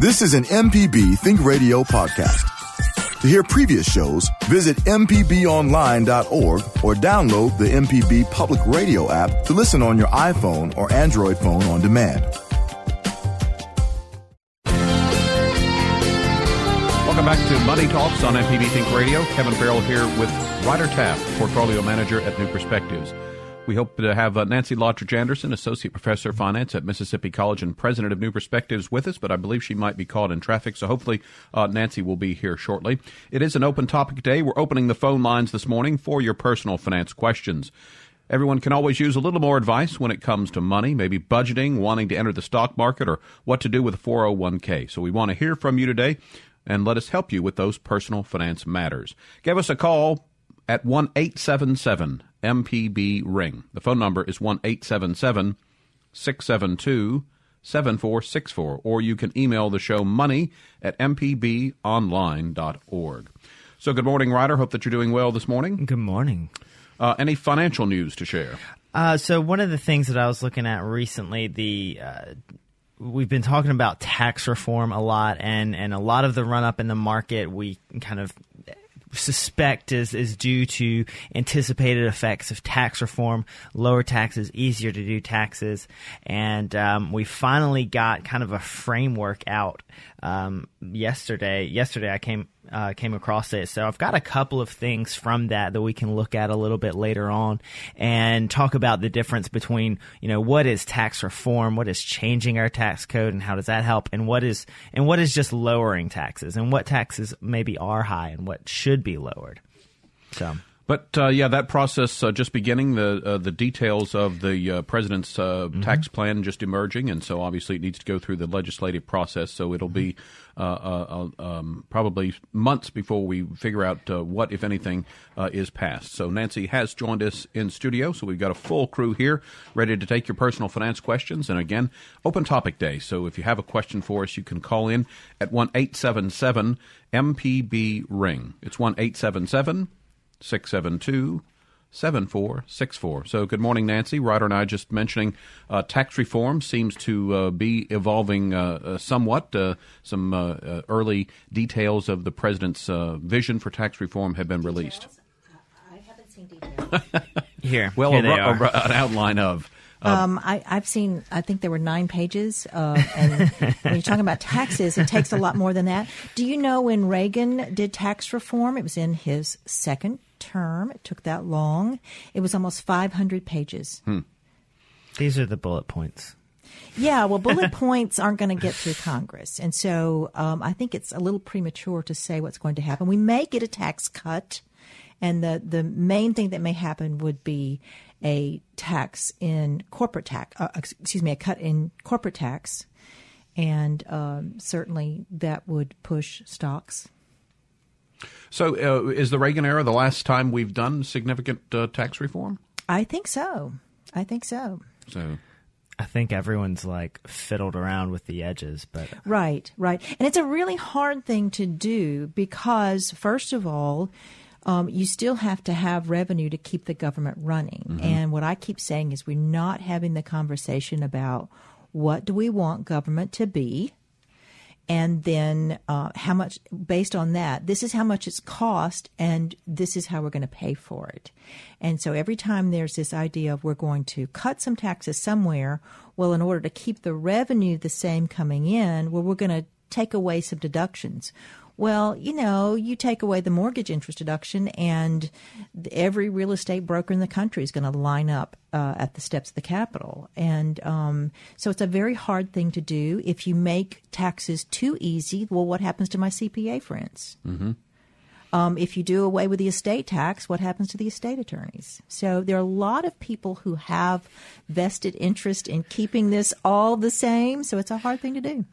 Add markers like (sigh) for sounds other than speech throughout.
This is an MPB Think Radio podcast. To hear previous shows, visit MPBOnline.org or download the MPB Public Radio app to listen on your iPhone or Android phone on demand. Welcome back to Money Talks on MPB Think Radio. Kevin Farrell here with Ryder Taff, Portfolio Manager at New Perspectives. We hope to have uh, Nancy Lottridge Anderson, Associate Professor of Finance at Mississippi College and President of New Perspectives, with us, but I believe she might be caught in traffic, so hopefully uh, Nancy will be here shortly. It is an open topic day. We're opening the phone lines this morning for your personal finance questions. Everyone can always use a little more advice when it comes to money, maybe budgeting, wanting to enter the stock market, or what to do with a 401k. So we want to hear from you today and let us help you with those personal finance matters. Give us a call at 1 877 MPB Ring. The phone number is 1 877 672 7464, or you can email the show money at mpbonline.org. So, good morning, Ryder. Hope that you're doing well this morning. Good morning. Uh, any financial news to share? Uh, so, one of the things that I was looking at recently, the uh, we've been talking about tax reform a lot, and and a lot of the run up in the market, we kind of suspect is, is due to anticipated effects of tax reform, lower taxes, easier to do taxes, and um, we finally got kind of a framework out um, yesterday. Yesterday, I came uh, came across it, so I've got a couple of things from that that we can look at a little bit later on and talk about the difference between you know what is tax reform, what is changing our tax code, and how does that help, and what is and what is just lowering taxes, and what taxes maybe are high and what should be lowered. So. But uh, yeah, that process uh, just beginning. The uh, the details of the uh, president's uh, mm-hmm. tax plan just emerging, and so obviously it needs to go through the legislative process. So it'll be uh, um, probably months before we figure out what, if anything, is passed. So Nancy has joined us in studio. So we've got a full crew here ready to take your personal finance questions. And again, open topic day. So if you have a question for us, you can call in at one eight seven seven MPB ring. It's one eight seven seven. 672 7464. So, good morning, Nancy. Ryder and I just mentioning uh, tax reform seems to uh, be evolving uh, uh somewhat. Uh, some uh, early details of the president's vision for tax reform have been released. I haven't seen details. (laughs) here. Well, here a, a, an outline of. Um, I, have seen, I think there were nine pages. Uh, and when you're talking about taxes, it takes a lot more than that. Do you know when Reagan did tax reform? It was in his second term. It took that long. It was almost 500 pages. Hmm. These are the bullet points. Yeah, well, bullet (laughs) points aren't going to get through Congress. And so um, I think it's a little premature to say what's going to happen. We may get a tax cut. And the, the main thing that may happen would be a tax in corporate tax, uh, excuse me, a cut in corporate tax. And um, certainly that would push stocks so, uh, is the Reagan era the last time we've done significant uh, tax reform? I think so. I think so. So, I think everyone's like fiddled around with the edges, but right, right, and it's a really hard thing to do because, first of all, um, you still have to have revenue to keep the government running. Mm-hmm. And what I keep saying is, we're not having the conversation about what do we want government to be and then uh, how much based on that this is how much it's cost and this is how we're going to pay for it and so every time there's this idea of we're going to cut some taxes somewhere well in order to keep the revenue the same coming in well we're going to take away some deductions well, you know, you take away the mortgage interest deduction, and every real estate broker in the country is going to line up uh, at the steps of the Capitol. And um, so it's a very hard thing to do. If you make taxes too easy, well, what happens to my CPA friends? Mm-hmm. Um, if you do away with the estate tax, what happens to the estate attorneys? So there are a lot of people who have vested interest in keeping this all the same. So it's a hard thing to do.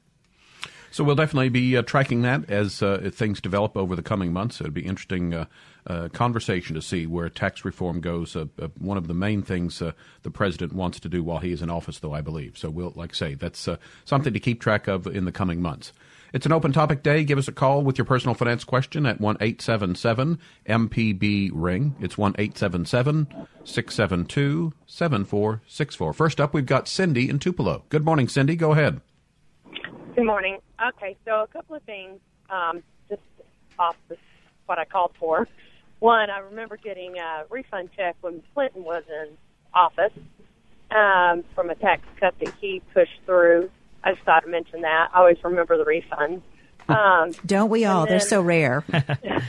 So we'll definitely be uh, tracking that as uh, things develop over the coming months. It'll be interesting uh, uh conversation to see where tax reform goes. Uh, uh, one of the main things the president wants to do while he is in office, though I believe. So we'll, like I say, that's something to keep track of in the coming months. It's an open topic day. Give us a call with your personal finance question at one eight seven seven MPB ring. It's one eight seven seven six seven two seven four six four. First up, we've got Cindy in Tupelo. Good morning, Cindy. Go ahead. Good morning. Okay, so a couple of things um, just off the, what I called for. One, I remember getting a refund check when Clinton was in office um, from a tax cut that he pushed through. I just thought to mention that. I always remember the refunds. (laughs) Um, Don't we all? and They're so rare. (laughs) (laughs) yeah.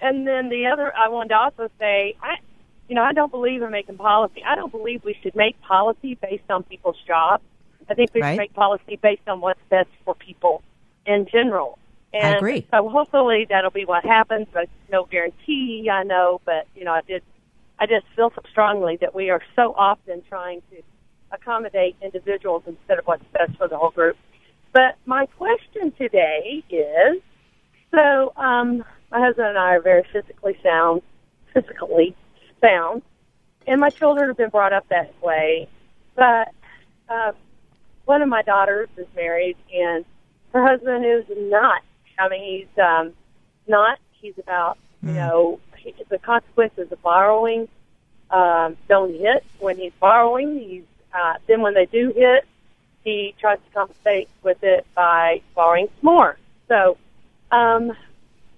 And then the other, I wanted to also say, I, you know, I don't believe in making policy. I don't believe we should make policy based on people's jobs. I think we Right. should make policy based on what's best for people in general. And agree. So hopefully that'll be what happens, but no guarantee. I know, but you know, I did. I just feel so strongly that we are so often trying to accommodate individuals instead of what's best for the whole group. But my question today is so, um, my husband and I are very physically sound, physically sound, and my children have been brought up that way. But uh, one of my daughters is married, and her husband is not. I mean, he's um, not. He's about you know he, the consequences of borrowing um, don't hit when he's borrowing. He's uh, then when they do hit, he tries to compensate with it by borrowing some more. So um,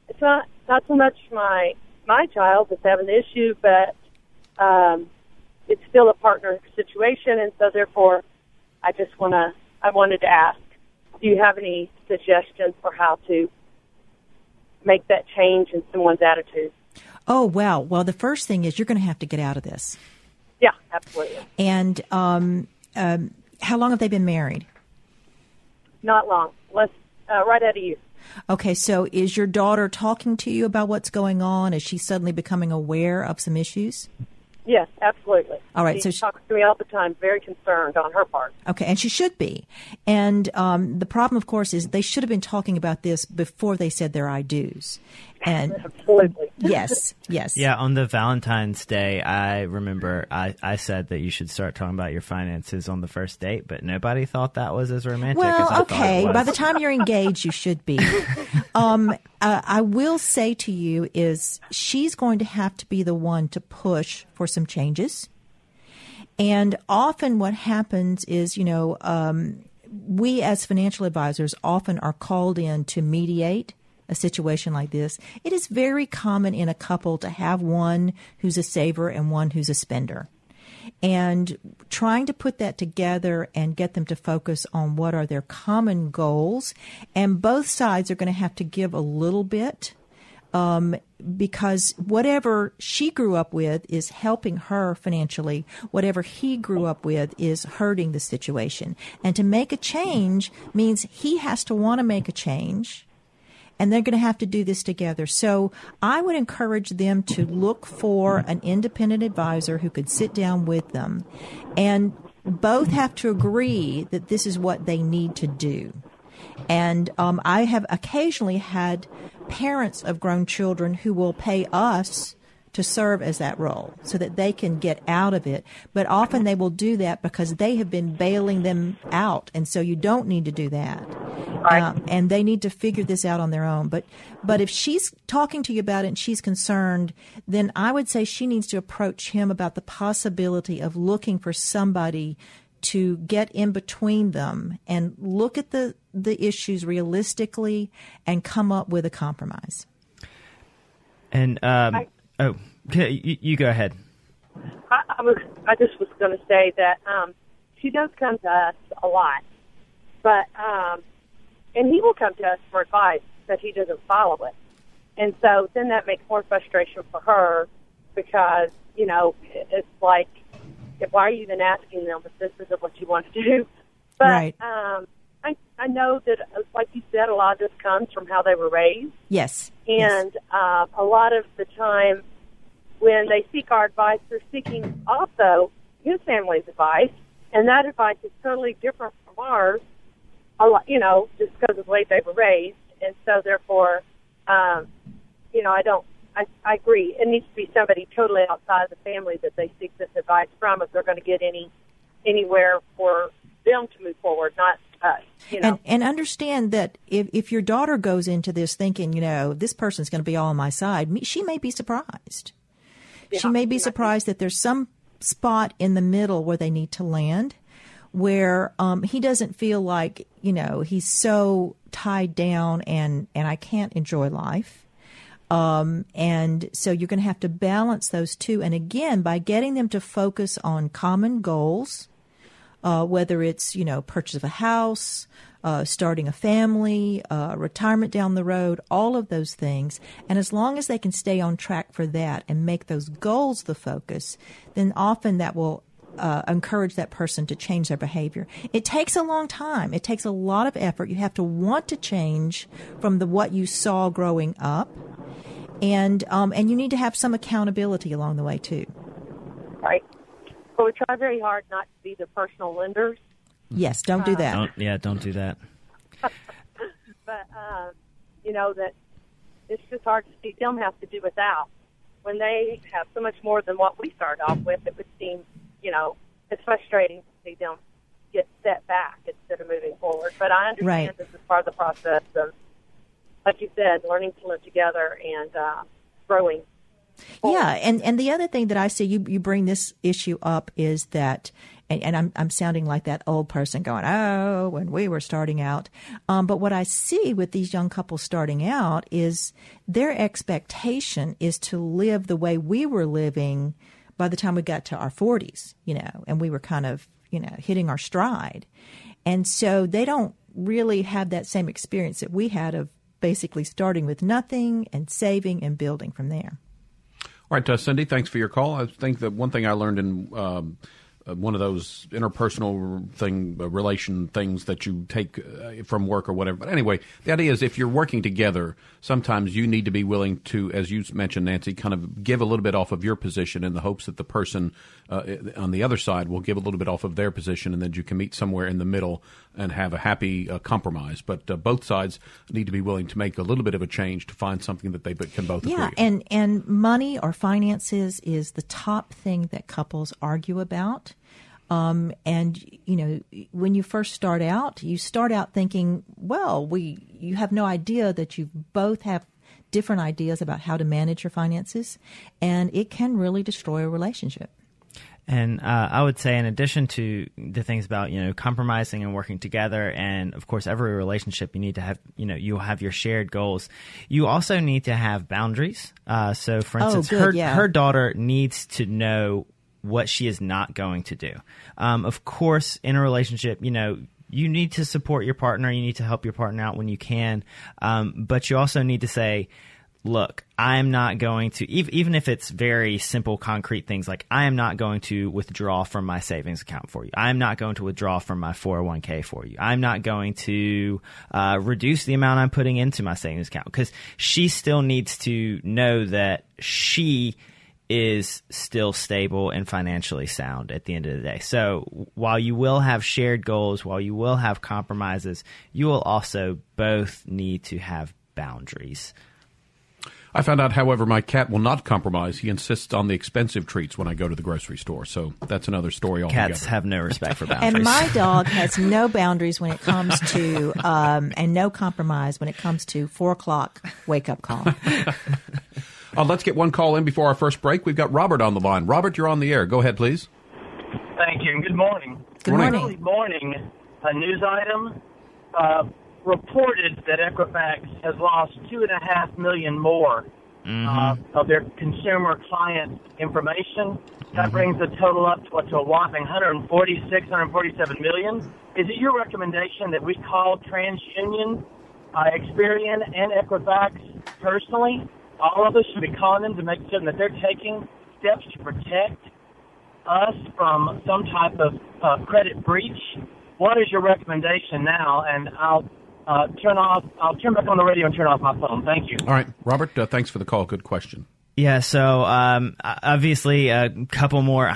it's not not so much my my child that's having the issue, but um, it's still a partner situation, and so therefore, I just want to I wanted to ask, do you have any suggestions for how to make that change in someone's attitude? Oh, wow. Well, the first thing is you're going to have to get out of this. Yeah, absolutely. And um, um, how long have they been married? Not long. Let's uh, right out of you. Okay, so is your daughter talking to you about what's going on? Is she suddenly becoming aware of some issues? Yes, absolutely. All right, She so she- talks to me all the time, very concerned on her part. Okay, and she should be. And um, the problem, of course, is they should have been talking about this before they said their I do's. And Absolutely. (laughs) yes, yes. Yeah, on the Valentine's Day, I remember I, I said that you should start talking about your finances on the first date, but nobody thought that was as romantic as I Well, thought it okay. was. By the time you're engaged, you should be. (laughs) Um, uh, I will say to you is she's going to have to be the one to push for some changes. And often what happens is, you know, um, we as financial advisors often are called in to mediate a situation like this. It is very common in a couple to have one who's a saver and one who's a spender. And trying to put that together and get them to focus on what are their common goals. And both sides are going to have to give a little bit um, because whatever she grew up with is helping her financially. Whatever he grew up with is hurting the situation. And to make a change means he has to want to make a change. And they're going to have to do this together. So I would encourage them to look for an independent advisor who could sit down with them and both have to agree that this is what they need to do. And um, I have occasionally had parents of grown children who will pay us to serve as that role so that they can get out of it. But often they will do that because they have been bailing them out. And so you don't need to do that. Um, and they need to figure this out on their own. But, but if she's talking to you about it and she's concerned, then I would say she needs to approach him about the possibility of looking for somebody to get in between them and look at the, the issues realistically and come up with a compromise. and um, I- oh, okay, you, you go ahead. I, I was I just was going to say that um, she does come to us a lot, but um, and he will come to us for advice but he doesn't follow it, and so then that makes more frustration for her because you know it's like why are you even asking them if this isn't what you want to do? (laughs) But Right. um, I I know that uh, like you said, a lot of this comes from how they were raised. Yes. yes. And uh, a lot of the time, when they seek our advice, they're seeking also his family's advice, and that advice is totally different from ours. A lot, you know, just because of the way they were raised, and so therefore, um, you know, I don't. I, I agree. It needs to be somebody totally outside of the family that they seek this advice from if they're going to get any anywhere for them to move forward, not us. You know. And, and understand that if, if your daughter goes into this thinking, you know, this person's going to be all on my side, she may be surprised. She may be surprised that there's some spot in the middle where they need to land, where um, he doesn't feel like you know, he's so tied down and, and I can't enjoy life. Um, and so you're going to have to balance those two. And again, by getting them to focus on common goals, uh, whether it's, you know, purchase of a house, uh, starting a family, uh, retirement down the road, all of those things. And as long as they can stay on track for that and make those goals the focus, then often that will uh, encourage that person to change their behavior. It takes a long time. It takes a lot of effort. You have to want to change from the what you saw growing up, and um, and you need to have some accountability along the way too. Right. But we try very hard not to be the personal lenders. Yes, don't do that. Don't, yeah, don't do that. (laughs) but uh, you know that it's just hard to see them have to do without when they have so much more than what we start off with. It would seem, you know, it's frustrating to see them get set back instead of moving forward. But I understand Right. this is part of the process of, like you said, learning to live together and uh, growing. Yeah, and and the other thing that I see you you bring this issue up is that. And, and I'm I'm sounding like that old person going, oh, when we were starting out. Um, but what I see with these young couples starting out is their expectation is to live the way we were living by the time we got to our 40s, you know, and we were kind of you know hitting our stride, and so they don't really have that same experience that we had of basically starting with nothing and saving and building from there. All right, uh, Cindy, thanks for your call. I think that one thing I learned in um, one of those interpersonal thing, uh, relation things that you take uh, from work or whatever. But anyway, the idea is if you're working together, sometimes you need to be willing to, as you mentioned, Nancy, kind of give a little bit off of your position in the hopes that the person uh, on the other side will give a little bit off of their position, and then you can meet somewhere in the middle and have a happy uh, compromise. But uh, both sides need to be willing to make a little bit of a change to find something that they can both Yeah, agree. and and money or finances is the top thing that couples argue about. Um, and you know, when you first start out, you start out thinking, well, we you have no idea that you both have different ideas about how to manage your finances, and it can really destroy a relationship. And uh, I would say, in addition to the things about you know compromising and working together, and of course every relationship you need to have you know you'll have your shared goals. You also need to have boundaries. Uh, so, for Oh, instance, good, her yeah. her daughter needs to know what she is not going to do. Um, of course, in a relationship, you know. You need to support your partner. You need to help your partner out when you can, um, but you also need to say, look, I'm not going to, even if it's very simple, concrete things like I am not going to withdraw from my savings account for you. I'm not going to withdraw from my 401k for you. I'm not going to uh, reduce the amount I'm putting into my savings account because she still needs to know that she is still stable and financially sound at the end of the day. So while you will have shared goals, while you will have compromises, you will also both need to have boundaries. I found out, however, my cat will not compromise. He insists on the expensive treats when I go to the grocery store. So that's another story altogether. Cats have no respect for boundaries. And my dog (laughs) has no boundaries when it comes to, um, and no compromise when it comes to four o'clock wake up call. (laughs) Uh, let's get one call in before our first break. We've got Robert on the line. Robert, you're on the air. Go ahead, please. Thank you, and good morning. Good Morning. morning. Early morning, a news item uh, reported that Equifax has lost two and a half million more uh, of their consumer client information. That brings the total up to, to a whopping 146, 147 million. Is it your recommendation that we call TransUnion, uh, Experian, and Equifax personally? All of us should be calling them to make certain that they're taking steps to protect us from some type of uh, credit breach. What is your recommendation now? And I'll uh, turn off. I'll turn back on the radio and turn off my phone. Thank you. All right, Robert, uh, thanks for the call. Good question. Yeah, so um, obviously a couple more.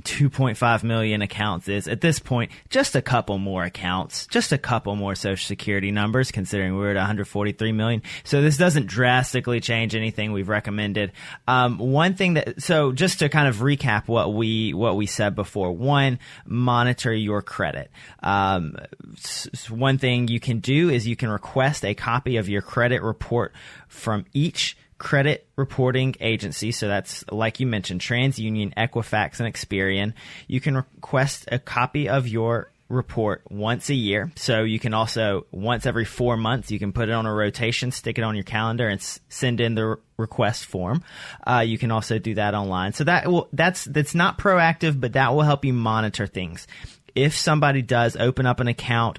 2.5 million accounts is at this point just a couple more accounts, just a couple more social security numbers considering we're at 143 million. So this doesn't drastically change anything we've recommended. Um, one thing that, so just to kind of recap what we, what we said before, one, monitor your credit. Um, one thing you can do is you can request a copy of your credit report from each credit reporting agency. So that's like you mentioned, TransUnion, Equifax, and Experian. You can request a copy of your report once a year. So you can also once every four months you can put it on a rotation, stick it on your calendar, and s- send in the request form. Uh, you can also do that online. So that will that's that's not proactive, but that will help you monitor things if somebody does open up an account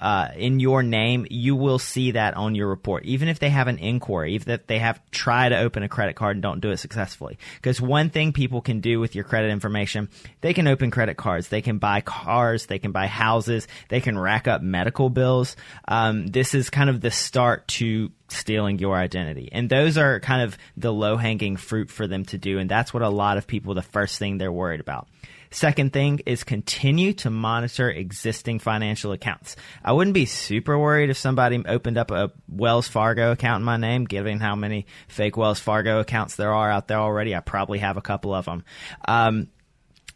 uh, in your name, you will see that on your report, even if they have an inquiry, even if they have tried to open a credit card and don't do it successfully. Because one thing people can do with your credit information, they can open credit cards, they can buy cars, they can buy houses, they can rack up medical bills. Um, this is kind of the start to stealing your identity. And those are kind of the low hanging fruit for them to do. And that's what a lot of people, the first thing they're worried about. Second thing is continue to monitor existing financial accounts. I wouldn't be super worried if somebody opened up a Wells Fargo account in my name, given how many fake Wells Fargo accounts there are out there already. I probably have a couple of them. Um,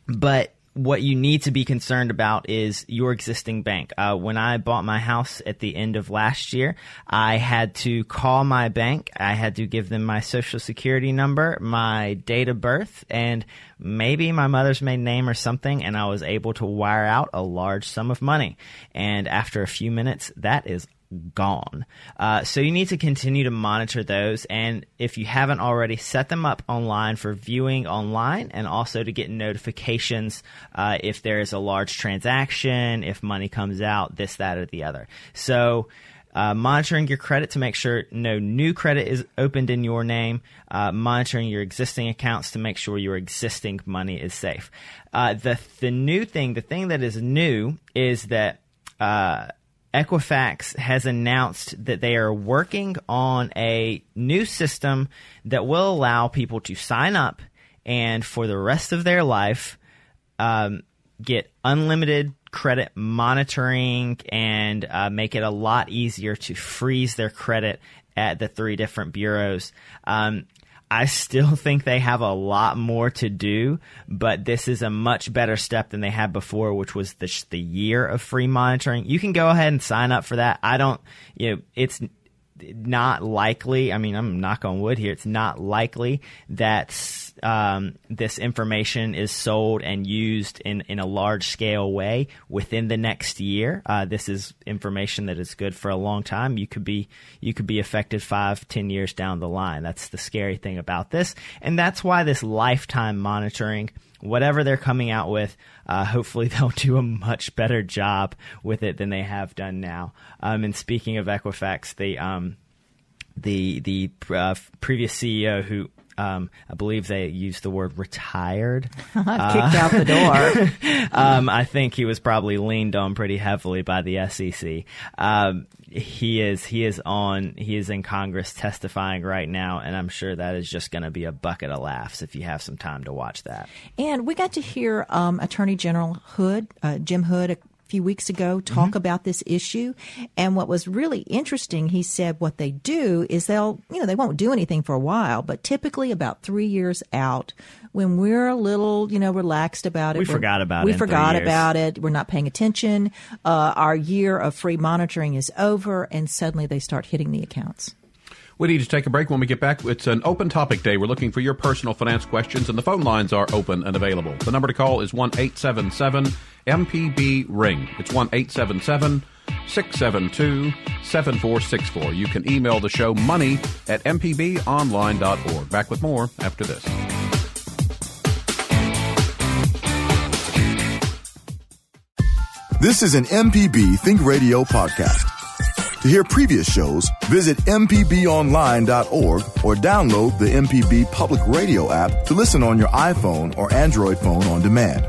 but what you need to be concerned about is your existing bank. Uh, when I bought my house at the end of last year, I had to call my bank. I had to give them my social security number, my date of birth, and maybe my mother's maiden name or something, and I was able to wire out a large sum of money. And after a few minutes, that is gone. Uh, so you need to continue to monitor those. And if you haven't already, set them up online for viewing online and also to get notifications uh, if there is a large transaction, if money comes out, this, that, or the other. So, uh, monitoring your credit to make sure no new credit is opened in your name, uh, monitoring your existing accounts to make sure your existing money is safe. Uh, the the new thing, the thing that is new, is that uh, Equifax has announced that they are working on a new system that will allow people to sign up and for the rest of their life um, get unlimited credit monitoring and uh, make it a lot easier to freeze their credit at the three different bureaus. Um, I still (laughs) think they have a lot more to do, but this is a much better step than they had before, which was the, the year of free monitoring. You can go ahead and sign up for that. I don't, you know, it's not likely. I mean, I'm knock on wood here. It's not likely that um, this information is sold and used in, in a large scale way within the next year. Uh, this is information that is good for a long time. You could be you could be affected five, ten years down the line. That's the scary thing about this, and that's why this lifetime monitoring. Whatever they're coming out with, uh, hopefully (laughs) they'll do a much better job with it than they have done now. Um, and speaking of Equifax, the um, the the uh, previous CEO who um, I believe they used the word retired. (laughs) Kicked out the door. (laughs) um, I think he was probably leaned on pretty heavily by the SEC. Um, he is he is on he is in Congress testifying right now, and I'm sure that is just going to be a bucket of laughs if you have some time to watch that. And we got to hear um, Attorney General Hood, uh, Jim Hood, few weeks ago talk Mm-hmm. about this issue. And what was really interesting, he said what they do is they'll, you know, they won't do anything for a while, but typically about three years out, when we're a little, you know, relaxed about it, We forgot about we it in three forgot about it. We're not paying attention. Uh, our year of free monitoring is over, and suddenly they start hitting the accounts. We need to take a break when we get back. It's an open topic day. We're looking for your personal finance questions, and the phone lines are open and available. The number to call is 1 877 MPB Ring. It's 1 877 672 7464. You can email the show money at mpbonline.org. Back with more after this. This is an MPB Think Radio podcast. To hear previous shows, visit MPBOnline.org or download the MPB Public Radio app to listen on your iPhone or Android phone on demand.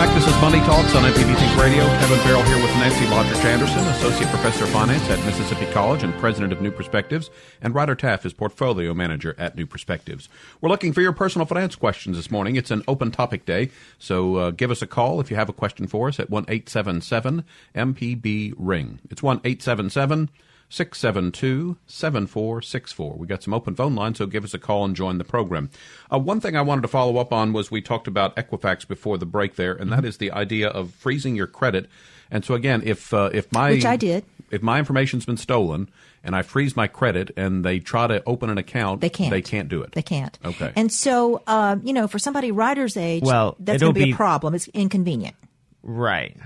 Back. This is Money Talks on MPB Think Radio. Kevin Farrell here with Nancy Lottridge Anderson, Associate Professor of Finance at Mississippi College and President of New Perspectives, and Ryder Taff is Portfolio Manager at New Perspectives. We're looking for your personal finance questions this morning. It's an open topic day, so uh, give us a call if you have a question for us at 1 877 MPB Ring. It's 1 877 672 7464. We got some open phone lines, so give us a call and join the program. Uh, one thing I wanted to follow up on was we talked about Equifax before the break there, and that is the idea of freezing your credit. And so again, if uh, if my Which I did. if my information's been stolen and I freeze my credit and they try to open an account, They can't. They can't do it. They can't. Okay. And so, um, you know, for somebody Ryder's age, Well, that's going to be be- a problem. It's inconvenient. Right.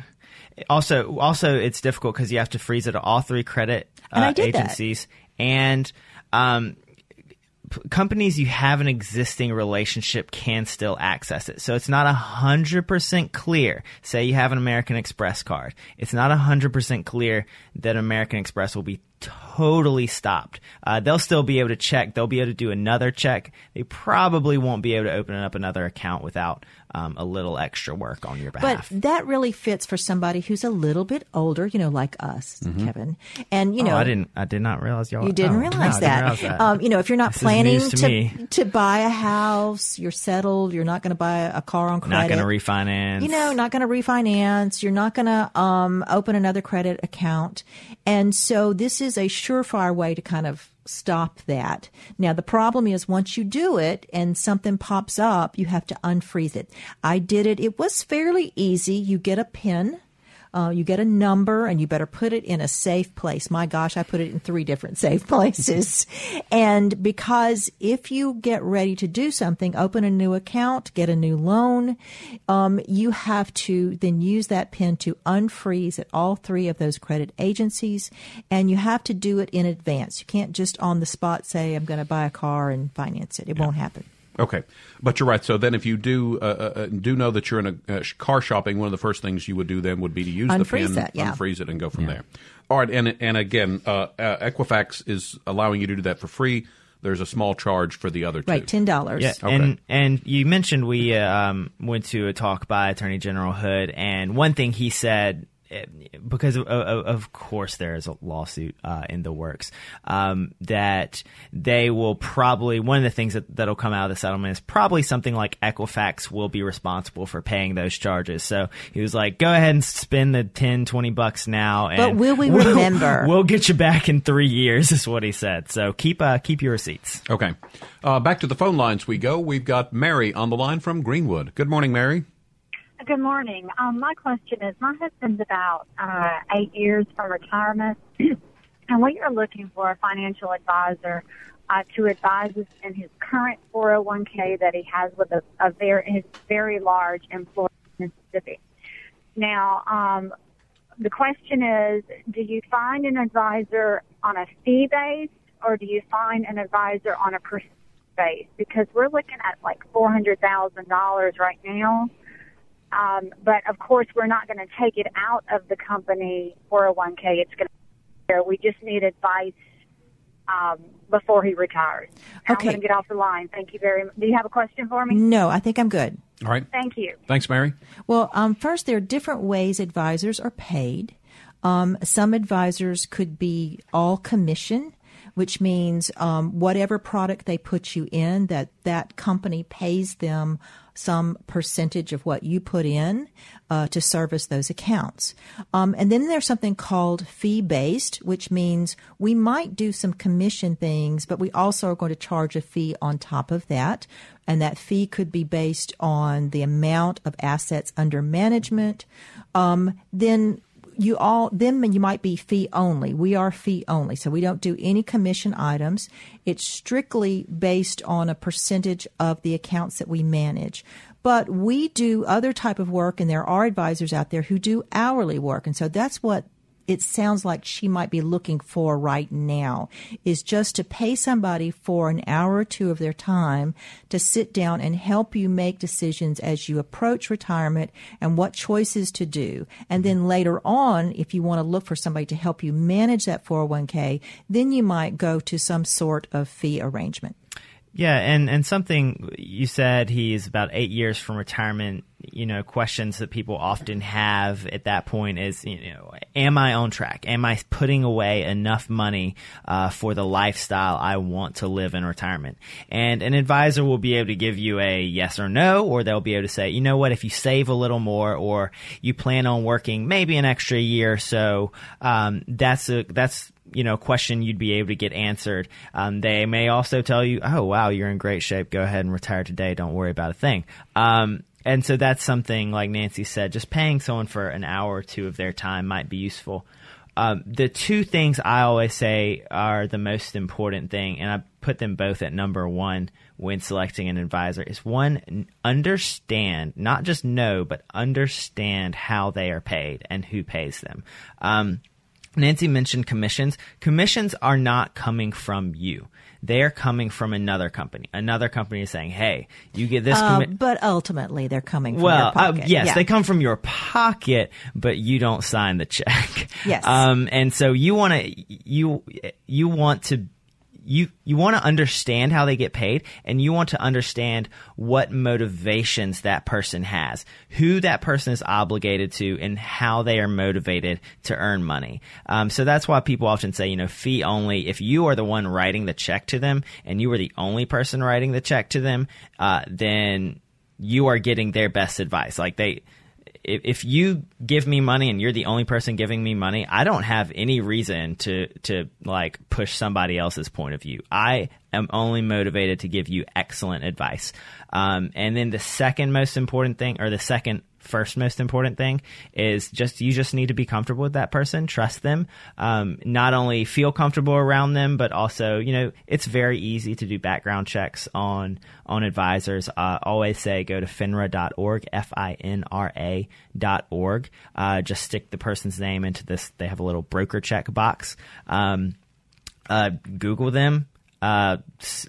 Also, also, it's difficult because you have to freeze it at all three credit uh, did that. agencies, and um, companies you have an existing relationship can still access it. So it's not hundred percent clear. Say you have an American Express card, it's not hundred percent clear that American Express will be totally stopped. Uh, they'll still be able to check. They'll be able to do another check. They probably won't be able to open up another account without um, a little extra work on your back. But that really fits for somebody who's a little bit older, you know, like us, Kevin. And, you know, oh, I didn't. I did not realize y'all. You didn't oh, realize, no, I didn't that. realize that. Um, you know, if you're not This planning to to to buy a house, you're settled. You're not going to buy a car on credit. not going to refinance. You know, not going to refinance. You're not going to um, open another credit account. And so this is a surefire way to kind of stop that. Now, the problem is once you do it and something pops up, you have to unfreeze it. I did it. It was fairly easy. You get a pin. Uh, you get a number and you better put it in a safe place. My gosh, I put it in three different (laughs) safe places. and because if you get ready to do something, open a new account, get a new loan, um, you have to then use that pin to unfreeze at all three of those credit agencies. And you have to do it in advance. You can't just on the spot say, I'm going to buy a car and finance it. It won't happen. Okay, but you're right. So then, if you do uh, uh, uh, do know that you're in a uh, car shopping, one of the first things you would do then would be to use the Unfreeze pin, that, yeah. unfreeze it, and go from there. All right, and and again, uh, uh, Equifax is allowing you to do that for free. There's a small charge for the other two. Right, $10. Yeah, Okay. and and you mentioned we uh, um, went to a talk by Attorney General Hood, and one thing he said. Because of, of, of course there is a lawsuit uh, in the works um, that they will probably one of the things that that'll come out of the settlement is probably something like Equifax will be responsible for paying those charges. So he was like, "Go ahead and spend the 10, 20 bucks now." And But will we we'll- remember? (laughs) We'll get you back in three years, is what he said. So keep uh, keep your receipts. Okay, uh, back to the phone lines we go. We've got Mary on the line from Greenwood. Good morning, Mary. Good morning. Um, my question is, my husband's about uh, eight years from retirement, (clears throat) and we are looking for a financial advisor uh, to advise us in his current 401k that he has with a, a very his very large employer in Mississippi. Now, um, the question is, do you find an advisor on a fee base, or do you find an advisor on a percent base? Because we're looking at like four hundred thousand dollars right now. Um, but of course, we're not going to take it out of the company 401k. It's going to there. We just need advice um, before he retires. I'm Okay. going to get off the line. Thank you very much. Do you have a question for me? No, I think I'm good. All right, Thank you. thanks, Mary. Well, um, first, there are different ways advisors are paid. Um, some advisors could be all commission, which means um, whatever product they put you in, that that company pays them some percentage of what you put in uh, to service those accounts. Um, and then there's something called fee based, which means we might do some commission things, but we also are going to charge a fee on top of that. And that fee could be based on the amount of assets under management. Um, then you all then you might be fee only. We are fee only, so we don't do any commission items. It's strictly based on a percentage of the accounts that we manage. But we do other type of work, and there are advisors out there who do hourly work, and so that's what it sounds like she might be looking for right now is just to pay somebody for an hour or two of their time to sit down and help you make decisions as you approach retirement and what choices to do. And then later on, if you want to look for somebody to help you manage that 401k, then you might go to some sort of fee arrangement. Yeah, and and something you said he's about eight years from retirement. You know, questions that people often have at that point is, you know, am I on track? Am I putting away enough money uh, for the lifestyle I want to live in retirement? And an advisor will be able to give you a yes or no, or they'll be able to say, you know what, if you save a little more, or you plan on working maybe an extra year or so, um, that's a that's you know question you'd be able to get answered. Um, they may also tell you, "Oh, wow, you're in great shape. Go ahead and retire today. Don't worry about a thing." Um, and so that's something like Nancy said. Just paying someone for an hour or two of their time might be useful. Um, the two things I always say are the most important thing, and I put them both at number one when selecting an advisor is one, understand, not just know, but understand how they are paid and who pays them. Um, Nancy mentioned commissions. Commissions are not coming from you. They're coming from another company. Another company is saying, "Hey, you get this." Uh, but ultimately, they're coming from well, uh, yes, Yeah. they come from your pocket, but you don't sign the check. Yes. Um, and so you want to you you want to you you want to understand how they get paid, and you want to understand what motivations that person has, who that person is obligated to, and how they are motivated to earn money. Um, so that's why people often say, you know, fee only. If you are the one writing the check to them, and you are the only person writing the check to them, uh, then you are getting their best advice. Like they, if, if you give me money and you're the only person giving me money, I don't have any reason to to like push somebody else's point of view. I am only motivated to give you excellent advice. Um, and then the second most important thing, or the second first most important thing is just you just need to be comfortable with that person. Trust them. Um, not only feel comfortable around them but also you know it's very easy to do background checks on on advisors. Uh, always say go to finra.org f-i-n-r-a dot org. Uh, just stick the person's name into this. They have a little broker check box. Um, uh, google them uh,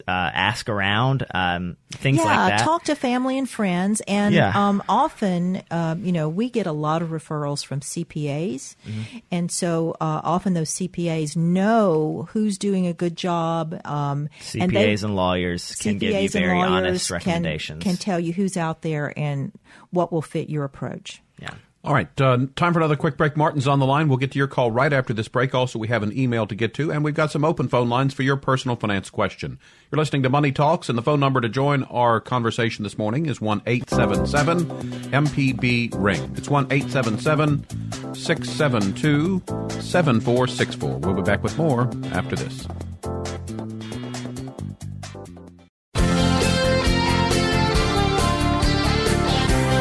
uh, ask around, um, things yeah, like that. talk to family and friends, and Yeah. um, often, um, you know, we get a lot of referrals from CPAs, Mm-hmm. and so uh, often those CPAs know who's doing a good job. Um, and they- CPAs and lawyers can give you very honest can- recommendations. Can, tell you who's out there and what will fit your approach. yeah. All right, uh, time for another quick break. Martin's on the line. We'll get to your call right after this break. Also, we have an email to get to, and we've got some open phone lines for your personal finance question. You're listening to Money Talks, and the phone number to join our conversation this morning is 1 877 MPB Ring. It's 1 877 672 7464. We'll be back with more after this.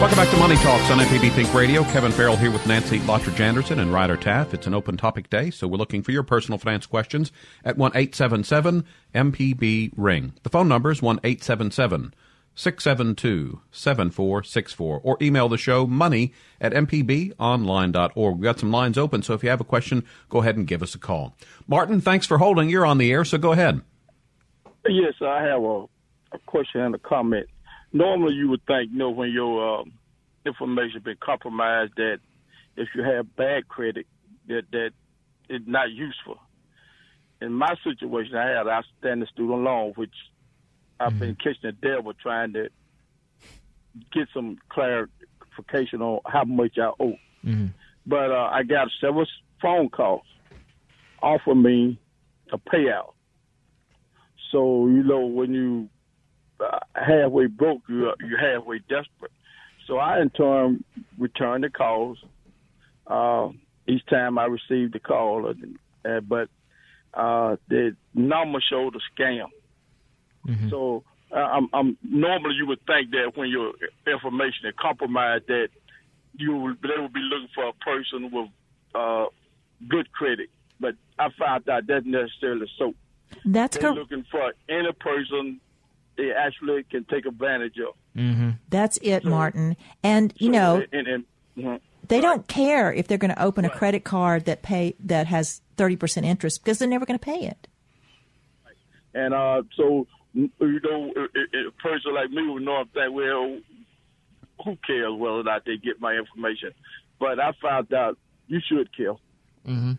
Welcome back to Money Talks on MPB Think Radio. Kevin Farrell here with Nancy Lottridge Anderson and Ryder Taff. It's an open topic day, so we're looking for your personal finance questions at 1 877 MPB Ring. The phone number is 1 877 672 7464 or email the show money at mpbonline.org. We've got some lines open, so if you have a question, go ahead and give us a call. Martin, thanks for holding. You're on the air, so go ahead. Yes, I have a, a question and a comment. Normally, you would think, you know, when your um, information been compromised, that if you have bad credit, that that it's not useful. In my situation, I had outstanding student loan, which I've been catching the devil trying to get some clarification on how much I owe. But uh, I got several phone calls offer me a payout. So you know when you uh, halfway broke, you you halfway desperate. So I in turn returned the calls. Uh, each time I received the call, uh, but uh, the number showed a scam. So uh, I'm, I'm normally you would think that when your information is compromised, that you would, they would be looking for a person with uh, good credit. But I found out that's necessarily so. That's They're correct. looking for any person they actually can take advantage of. That's it, Martin. And you So, know, and, and, mhm. they don't care if they're going to open a credit card that pay that has thirty percent interest because they're never going to pay it. And uh, so, you know, a, a- a person like me would know I'm well, who cares whether or not they get my information? But I found out you should care. Mm-hmm.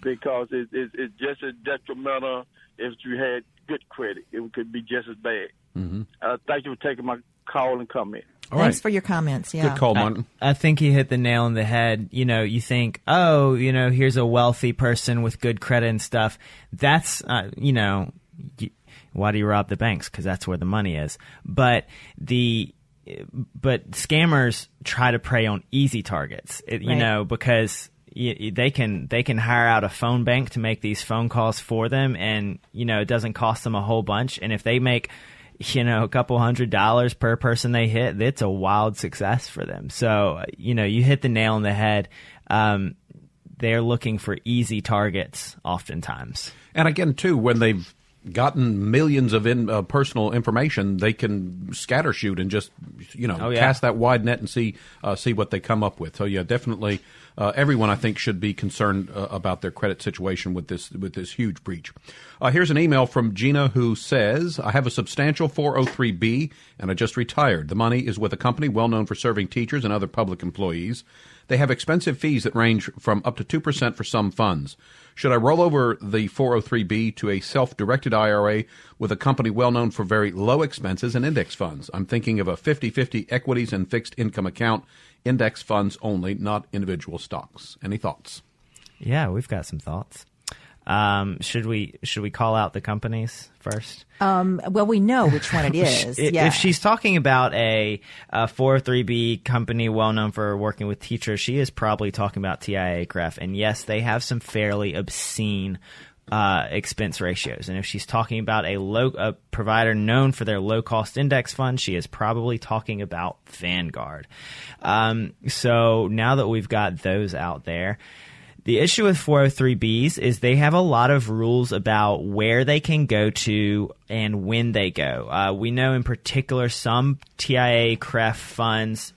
Because it, it, it's just as detrimental if you had good credit. It could be just as bad. Mm-hmm. Uh, thank you for taking my call and comment. All Thanks right. for your comments. Yeah. Good call, Martin. I think he hit the nail on the head. You know, you think, oh, you know, here's a wealthy person with good credit and stuff. That's, uh, you know, y why do you rob the banks? Because that's where the money is. But the, but scammers try to prey on easy targets. It, you Right. know, because they can they can hire out a phone bank to make these phone calls for them, and you know it doesn't cost them a whole bunch. And if they make you know a couple hundred dollars per person they hit, it's a wild success for them. So you know you hit the nail on the head. Um, they're looking for easy targets oftentimes. And again, too, when they've gotten millions of in, uh, personal information, they can scattershoot and just you know Oh, yeah. cast that wide net and see uh, see what they come up with. So yeah, definitely. Uh, everyone, I think, should be concerned uh, about their credit situation with this with this huge breach. Uh, here's an email from Gina who says, "I have a substantial 403b, and I just retired. The money is with a company well known for serving teachers and other public employees. They have expensive fees that range from up to two percent for some funds. Should I roll over the 403b to a self-directed IRA with a company well known for very low expenses and index funds? I'm thinking of a 50-50 equities and fixed income account, index funds only, not individual stocks. Any thoughts? Yeah, we've got some thoughts. Um, should we should we call out the companies first? Um, well, we know which one it (laughs) is. I- yeah. If she's talking about a, a 403b company well known for working with teachers, she is probably talking about TIAA CREF. And yes, they have some fairly obscene uh, expense ratios. And if she's talking about a low a provider known for their low cost index fund, she is probably talking about Vanguard. Um, so now that we've got those out there. The issue with 403bs is they have a lot of rules about where they can go to and when they go. Uh, we know in particular some TIAA CREF funds.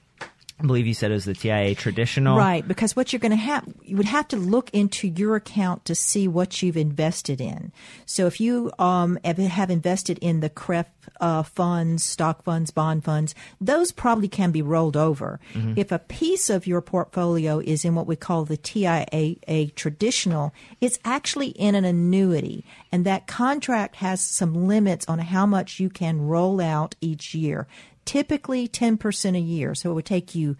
I believe you said it was the TIAA traditional. Right, because what you're going to have, you would have to look into your account to see what you've invested in. So if you um, have- invested in the CREF uh, funds, stock funds, bond funds, those probably can be rolled over. If a piece of your portfolio is in what we call the TIAA traditional, it's actually in an annuity, and that contract has some limits on how much you can roll out each year typically 10% a year. So it would take you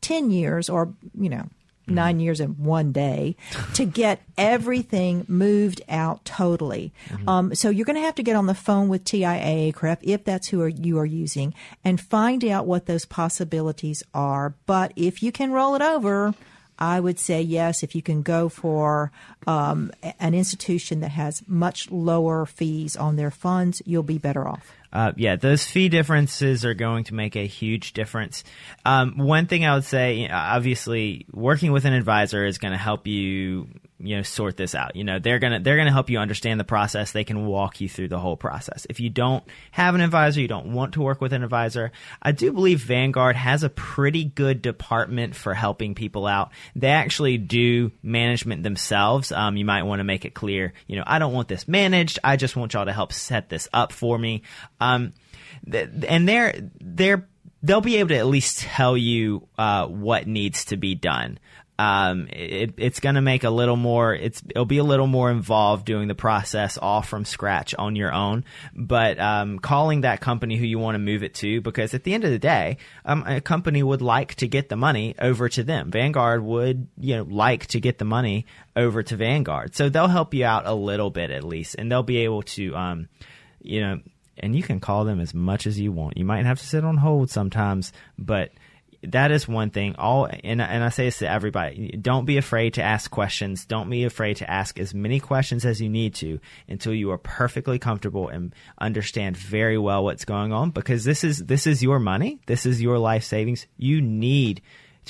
10 years or, you know, nine years in one day to get everything moved out totally. Um, so you're going to have to get on the phone with TIAA CREF if that's who are, you are using and find out what those possibilities are. But if you can roll it over, I would say yes. If you can go for um, an institution that has much lower fees on their funds, you'll be better off. Uh, yeah, those fee differences are going to make a huge difference. Um, one thing I would say, obviously, working with an advisor is going to help you, you know, sort this out. You know, they're gonna they're gonna help you understand the process. They can walk you through the whole process. If you don't have an advisor, you don't want to work with an advisor. I do believe Vanguard has a pretty good department for helping people out. They actually do management themselves. Um, you might want to make it clear, you know, I don't want this managed. I just want y'all to help set this up for me. Um, th- and they're they're they'll be able to at least tell you uh, what needs to be done. Um, it, it's going to make a little more. It's it'll be a little more involved doing the process all from scratch on your own. But um, calling that company who you want to move it to, because at the end of the day, um, a company would like to get the money over to them. Vanguard would you know like to get the money over to Vanguard, so they'll help you out a little bit at least, and they'll be able to um, you know and you can call them as much as you want. You might have to sit on hold sometimes, but that is one thing. All and and I say this to everybody: don't be afraid to ask questions. Don't be afraid to ask as many questions as you need to until you are perfectly comfortable and understand very well what's going on. Because this is this is your money. This is your life savings. You need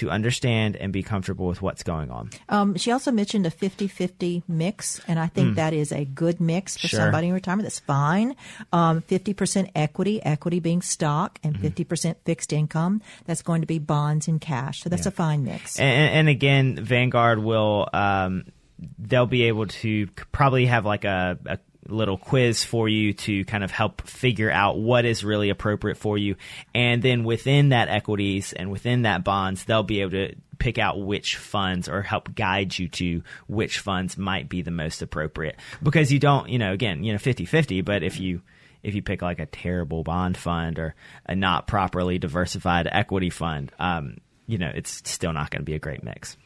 to understand and be comfortable with what's going on. Um, she also mentioned a 50-50 mix, and I think that is a good mix for Sure. somebody in retirement. That's fine. Um, 50% equity, equity being stock, and 50% fixed income. That's going to be bonds and cash. So that's a fine mix. and, and again, Vanguard will um, they'll be able to probably have like a, a little quiz for you to kind of help figure out what is really appropriate for you, and then within that equities and within that bonds, they'll be able to pick out which funds or help guide you to which funds might be the most appropriate. Because you don't you know again you know 50-50 but if you if you pick like a terrible bond fund or a not properly diversified equity fund um, you know it's still not going to be a great mix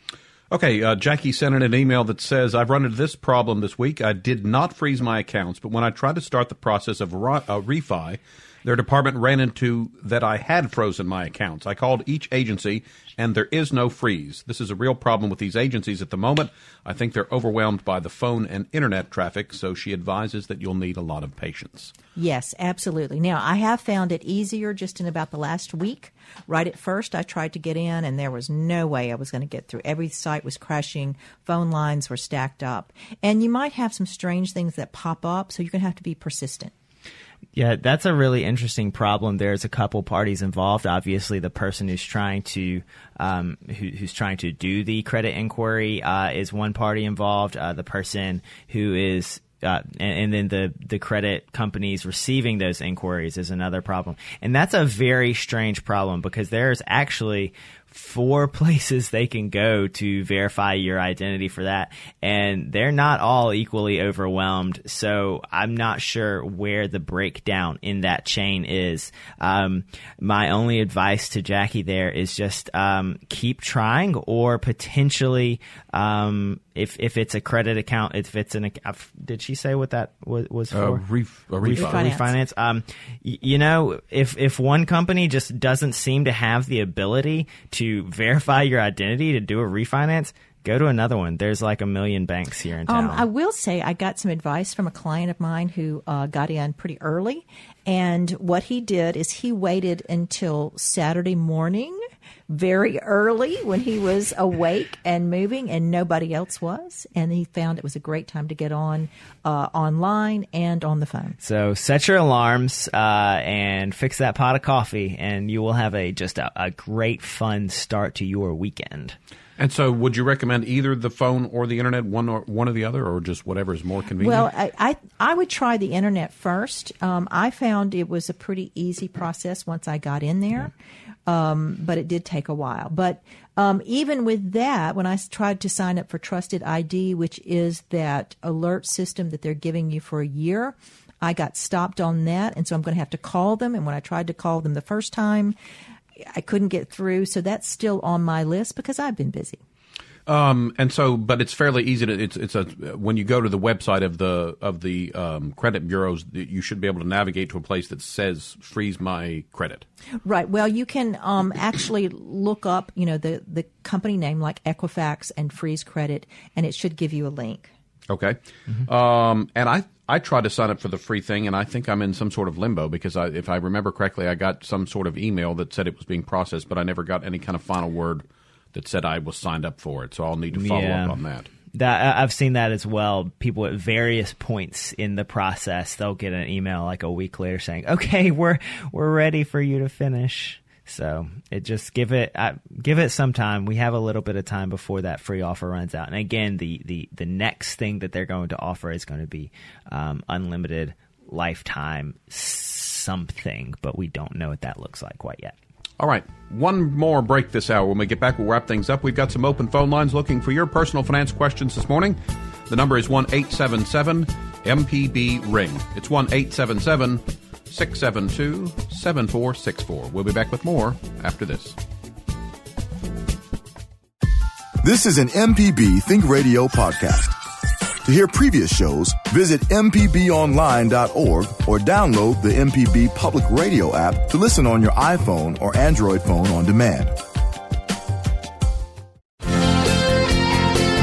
Okay, uh, Jackie sent in an email that says, I've run into this problem this week. I did not freeze my accounts, but when I tried to start the process of ri- uh, refi, Their department ran into that I had frozen my accounts. I called each agency and there is no freeze. This is a real problem with these agencies at the moment. I think they're overwhelmed by the phone and internet traffic, so she advises that you'll need a lot of patience. Yes, absolutely. Now, I have found it easier just in about the last week. Right at first, I tried to get in, and there was no way I was going to get through. Every site was crashing, phone lines were stacked up. And you might have some strange things that pop up, so you're going to have to be persistent. Yeah, that's a really interesting problem. There's a couple parties involved. Obviously, the person who's trying to um, who, who's trying to do the credit inquiry uh, is one party involved. Uh, the person who is uh, and, and, then the the credit companies receiving those inquiries is another problem, and that's a very strange problem because there's actually four (laughs) places they can go to verify your identity for that. And they're not all equally overwhelmed. So I'm not sure where the breakdown in that chain is. Um, my only advice to Jackie there is just um, keep trying or potentially um, if if it's a credit account, if it's an did she say what that was, was for? Uh, ref, refinance. refinance. Um, y- you know, if if one company just doesn't seem to have the ability to verify your identity to do a refinance, go to another one. There's like a million banks here in um, town. Um, I will say I got some advice from a client of mine who uh, got in pretty early, and what he did is he waited until Saturday morning very early when he was awake and moving and nobody else was. And he found it was a great time to get on uh, online and on the phone. So set your alarms uh, and fix that pot of coffee, and you will have a just a, a great, fun start to your weekend. And so, would you recommend either the phone or the internet, one or one or the other, or just whatever is more convenient? Well, I I, I would try the internet first. Um, I found it was a pretty easy process once I got in there. Um, but it did take a while. But um, even with that, when I tried to sign up for Trusted ID, which is that alert system that they're giving you for a year, I got stopped on that, and so I'm going to have to call them. And when I tried to call them the first time, I couldn't get through. So that's still on my list because I've been busy. Um, and so, but it's fairly easy to. It's it's a when you go to the website of the of the um, credit bureaus, you should be able to navigate to a place that says "freeze my credit." Right. Well, you can um, actually look up, you know, the the company name like Equifax and Freeze Credit, and it should give you a link. Okay. Mm-hmm. Um, and I I tried to sign up for the free thing, and I think I'm in some sort of limbo because I, if I remember correctly, I got some sort of email that said it was being processed, but I never got any kind of final word that said I was signed up for it. So I'll need to follow yeah. up on that. That I've seen that as well. People at various points in the process, they'll get an email like a week later saying, "Okay, we're we're ready for you to finish." So it just give it give it some time. We have a little bit of time before that free offer runs out. And again, the the the next thing that they're going to offer is going to be um, unlimited lifetime something, but we don't know what that looks like quite yet. All right, one more break this hour. When we get back, we'll wrap things up. We've got some open phone lines looking for your personal finance questions this morning. The number is 1 877 MPB Ring. It's 1 877 672 7464. We'll be back with more after this. This is an MPB Think Radio podcast. To hear previous shows, visit MPBOnline.org or download the MPB Public Radio app to listen on your iPhone or Android phone on demand.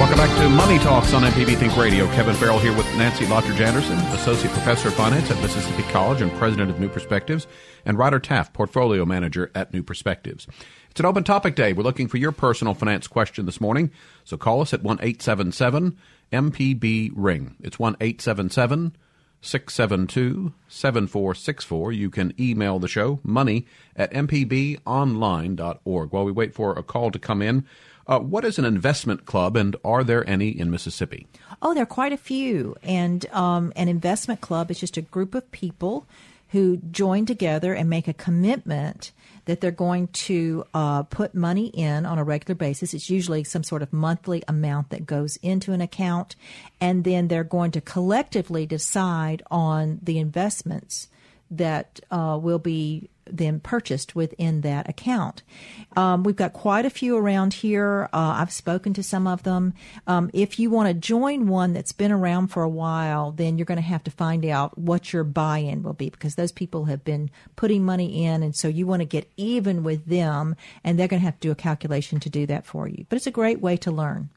Welcome back to Money Talks on MPB Think Radio. Kevin Farrell here with Nancy Lottridge Anderson, Associate Professor of Finance at Mississippi College and President of New Perspectives, and Ryder Taff, Portfolio Manager at New Perspectives. It's an open topic day. We're looking for your personal finance question this morning, so call us at 1 877 MPB Ring. It's 1 877 672 7464. You can email the show, money at mpbonline.org. While we wait for a call to come in, uh, what is an investment club and are there any in Mississippi? Oh, there are quite a few. And um, an investment club is just a group of people who join together and make a commitment that they're going to uh, put money in on a regular basis. It's usually some sort of monthly amount that goes into an account, and then they're going to collectively decide on the investments that uh, will be then purchased within that account. Um, we've got quite a few around here. Uh, I've spoken to some of them. Um, if you want to join one that's been around for a while, then you're going to have to find out what your buy-in will be because those people have been putting money in, and so you want to get even with them, and they're going to have to do a calculation to do that for you. But it's a great way to learn.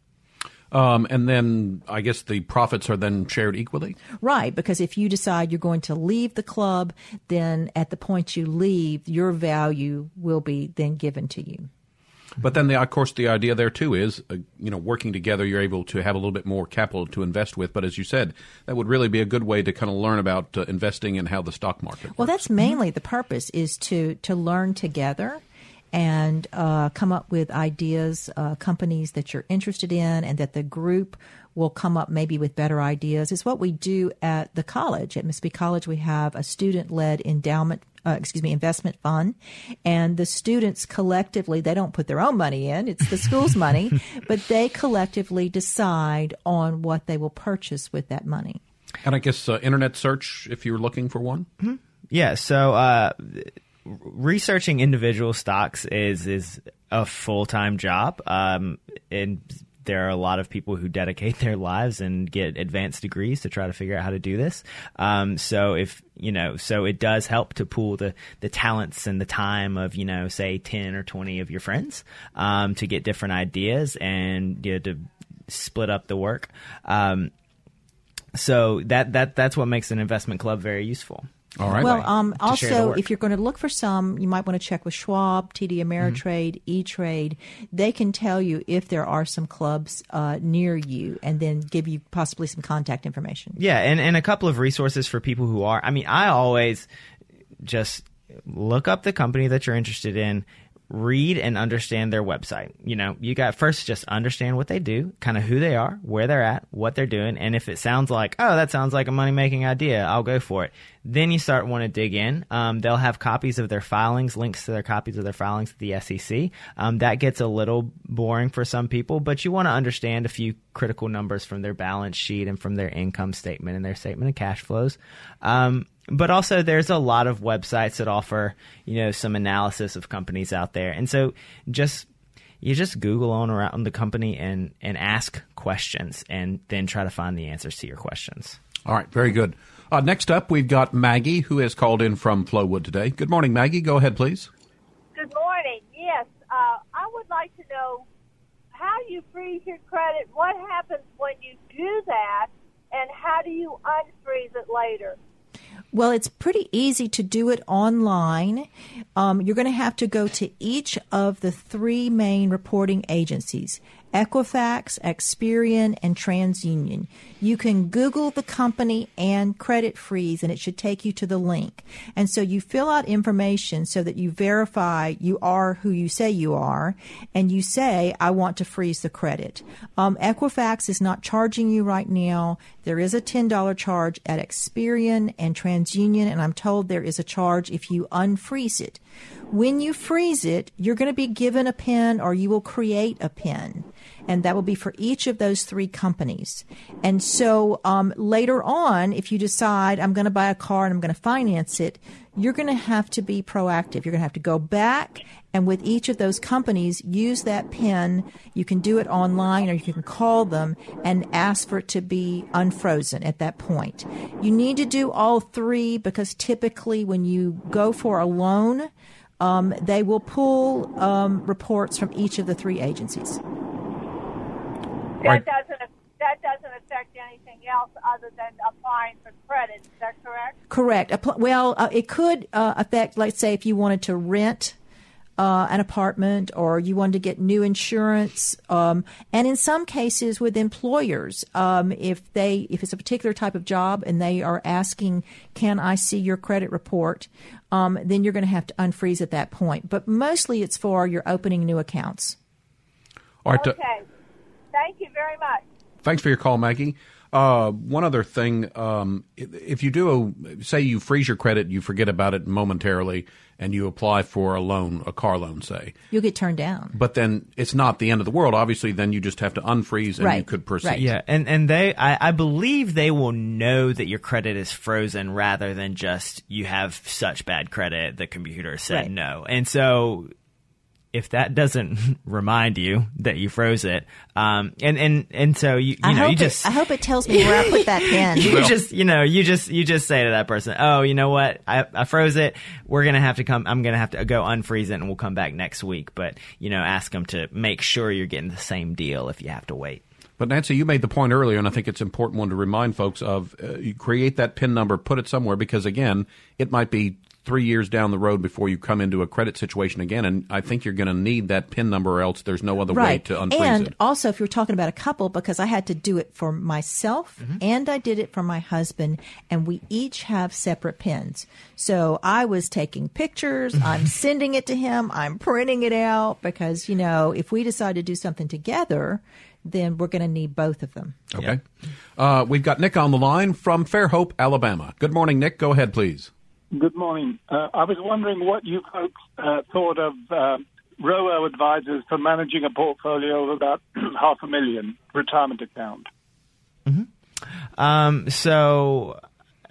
Um, and then I guess the profits are then shared equally? Right, because if you decide you're going to leave the club, then at the point you leave, your value will be then given to you. But then, the, of course, the idea there too is, uh, you know, working together, you're able to have a little bit more capital to invest with. But as you said, that would really be a good way to kind of learn about uh, investing and how the stock market. Works. Well, that's mainly the purpose is to to learn together and uh, come up with ideas, uh, companies that you're interested in, and that the group will come up maybe with better ideas. It's what we do at the college. At Mississippi College, we have a student led endowment. Uh, excuse me, investment fund, and the students collectively they don't put their own money in; it's the school's money, (laughs) but they collectively decide on what they will purchase with that money. And I guess uh, internet search, if you're looking for one. Mm-hmm. Yeah. So uh, researching individual stocks is is a full time job, um, and there are a lot of people who dedicate (laughs) their lives and get advanced degrees to try to figure out how to do this. Um, so if you know, so it does help to pool the the talents and the time of you know, say ten or twenty of your friends um, to get different ideas and you know, to split up the work. Um, so that that that's what makes an investment club very useful. All right. Well, um, also, if you're going to look for some, you might want to check with Schwab, TD Ameritrade, mm-hmm. E Trade. They can tell you if there are some clubs uh, near you, and then give you possibly some contact information. Yeah, and and a couple of resources for people who are. I mean, I always just look up the company that you're interested in read and understand their website. You know, you got first just understand what they do, kind of who they are, where they're at, what they're doing, and if it sounds like, oh, that sounds like a money making idea, I'll go for it. Then you start want to dig in. Um, they'll have copies of their filings, links to their copies of their filings at the SEC. Um, that gets a little boring for some people, but you want to understand a few critical numbers from their balance sheet and from their income statement and their statement of cash flows. Um, but also there's a lot of websites that offer you know some analysis of companies out there. And so just you just google on around the company and and ask questions and then try to find the answers to your questions. All right. Very good. Uh, next up we've got maggie who has called in from flowood today. Good morning maggie. Go ahead please. Good morning. Yes uh, i would like to know how you freeze your credit what happens when you do that and how do you unfreeze it later well, it's pretty easy to do it online. Um, you're going to have to go to each of the three main reporting agencies Equifax, Experian, and TransUnion. You can Google the company and credit freeze, and it should take you to the link. And so you fill out information so that you verify you are who you say you are, and you say, I want to freeze the credit. Um, Equifax is not charging you right now. There is a $10 charge at Experian and TransUnion, and I'm told there is a charge if you unfreeze it. When you freeze it, you're going to be given a PIN or you will create a PIN and that will be for each of those three companies. And so um, later on, if you decide I'm going to buy a car and I'm going to finance it, you're going to have to be proactive. You're going to have to go back and with each of those companies, use that PIN. You can do it online or you can call them and ask for it to be unfrozen at that point. You need to do all three because typically when you go for a loan, um, they will pull um, reports from each of the three agencies. That doesn't that doesn't affect anything else other than applying for credit. Is that correct? Correct. Well, uh, it could uh, affect, let's say, if you wanted to rent uh, an apartment or you wanted to get new insurance. Um, and in some cases with employers, um, if they if it's a particular type of job and they are asking, "Can I see your credit report?" Um, then you're going to have to unfreeze at that point. But mostly it's for your opening new accounts. All right. Okay. Thank you very much. Thanks for your call, Maggie. Uh, one other thing, um, if you do, a, say you freeze your credit, you forget about it momentarily, and you apply for a loan, a car loan, say. You'll get turned down. But then it's not the end of the world. Obviously, then you just have to unfreeze and Right. you could proceed. Right. Yeah, and and they, I, I believe they will know that your credit is frozen rather than just you have such bad credit the computer said Right. no. And so, if that doesn't (laughs) remind you that you froze it, um, and and and so you you I know hope you it, just I hope it tells me where I put that (laughs) pen. you just you know you just you just say to that person oh you know what I, I froze it we're gonna have to come i'm gonna have to go unfreeze it and we'll come back next week but you know ask them to make sure you're getting the same deal if you have to wait But Nancy, you made the point earlier, and I think it's an important one to remind folks of. Uh, you create that PIN number, put it somewhere, because again, it might be three years down the road before you come into a credit situation again, and I think you're going to need that PIN number, or else there's no other way to unfreeze and it. And also, if you're talking about a couple, because I had to do it for myself Mm-hmm. and I did it for my husband, and we each have separate pins. So I was taking pictures, I'm (laughs) sending it to him, I'm printing it out because, you know, if we decide to do something together, then we're going to need both of them. Okay. Uh, we've got Nick on the line from Fairhope, Alabama. Good morning, Nick. Go ahead, please. Good morning. Uh, I was wondering what you folks uh, thought of uh, robo advisors for managing a portfolio of about (clears throat) half a million retirement account. Um, so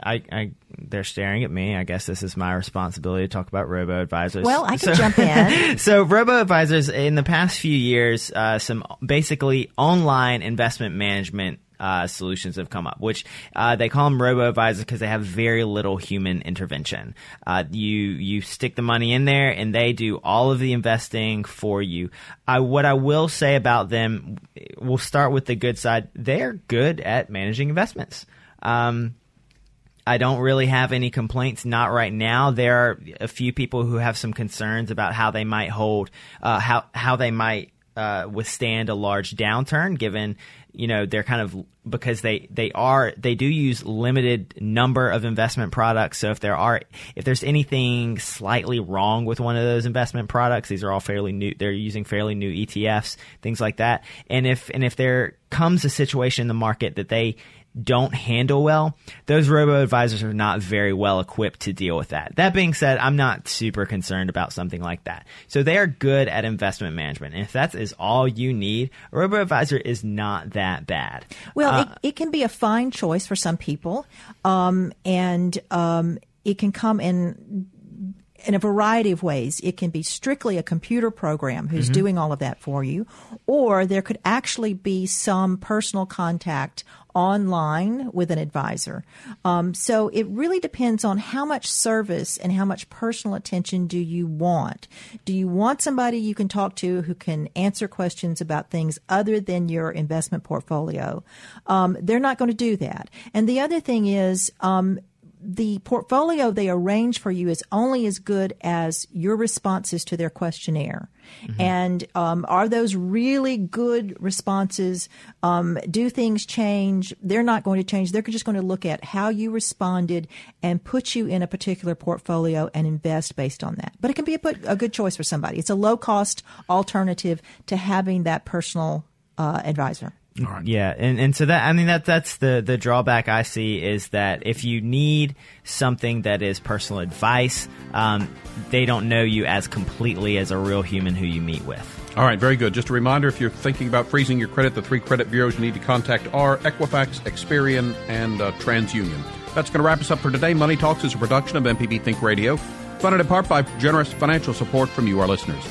I, I, they're staring at me. I guess this is my responsibility to talk about robo advisors. Well, I can (laughs) So- jump in. (laughs) so robo advisors in the past few years, uh, some basically online investment management. Uh, solutions have come up, which uh, they call them robo advisors because they have very little human intervention. Uh, you you stick the money in there, and they do all of the investing for you. What I will say about them, we'll start with the good side. They're good at managing investments. Um, I don't really have any complaints. Not right now. There are a few people who have some concerns about how they might hold, uh, how how they might uh, withstand a large downturn, given you know they're kind of because they they are they do use limited number of investment products. So if there are if there's anything slightly wrong with one of those investment products, these are all fairly new. They're using fairly new ETFs, things like that. And if and if there comes a situation in the market that they don't handle well, those robo advisors are not very well equipped to deal with that. That being said, I'm not super concerned about something like that. So they are good at investment management. And if that is all you need, a robo advisor is not that bad. Well, Uh, it, it can be a fine choice for some people, um, and um, it can come in in a variety of ways. It can be strictly a computer program who's Mm-hmm. doing all of that for you, or there could actually be some personal contact online with an advisor. Um, so it really depends on how much service and how much personal attention do you want. Do you want somebody you can talk to who can answer questions about things other than your investment portfolio? Um, they're not going to do that. And the other thing is, um, the portfolio they arrange for you is only as good as your responses to their questionnaire. And um, are those really good responses? Um, do things change? They're not going to change. They're just going to look at how you responded and put you in a particular portfolio and invest based on that. But it can be a, put- a good choice for somebody. It's a low cost alternative to having that personal uh, advisor. Yeah, and, and so that I mean that that's the the drawback I see is that if you need something that is personal advice, um, they don't know you as completely as a real human who you meet with. All right, very good. Just a reminder if you're thinking about freezing your credit, the three credit bureaus you need to contact are Equifax, Experian, and uh, TransUnion. That's going to wrap us up for today. Money Talks is a production of MPB Think Radio, funded in part by generous financial support from you, our listeners.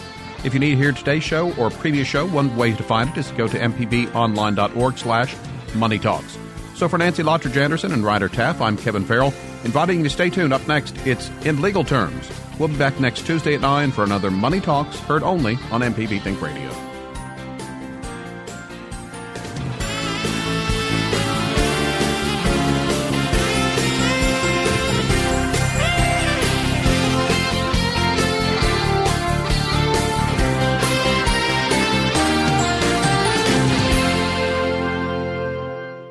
If you need to hear today's show or previous show, one way to find it is to go to mpbonline.org slash money talks. So for Nancy Lottridge Anderson and Ryder Taff, I'm Kevin Farrell, inviting you to stay tuned. Up next, it's In Legal Terms. We'll be back next Tuesday at 9 for another Money Talks, heard only on MPB Think Radio.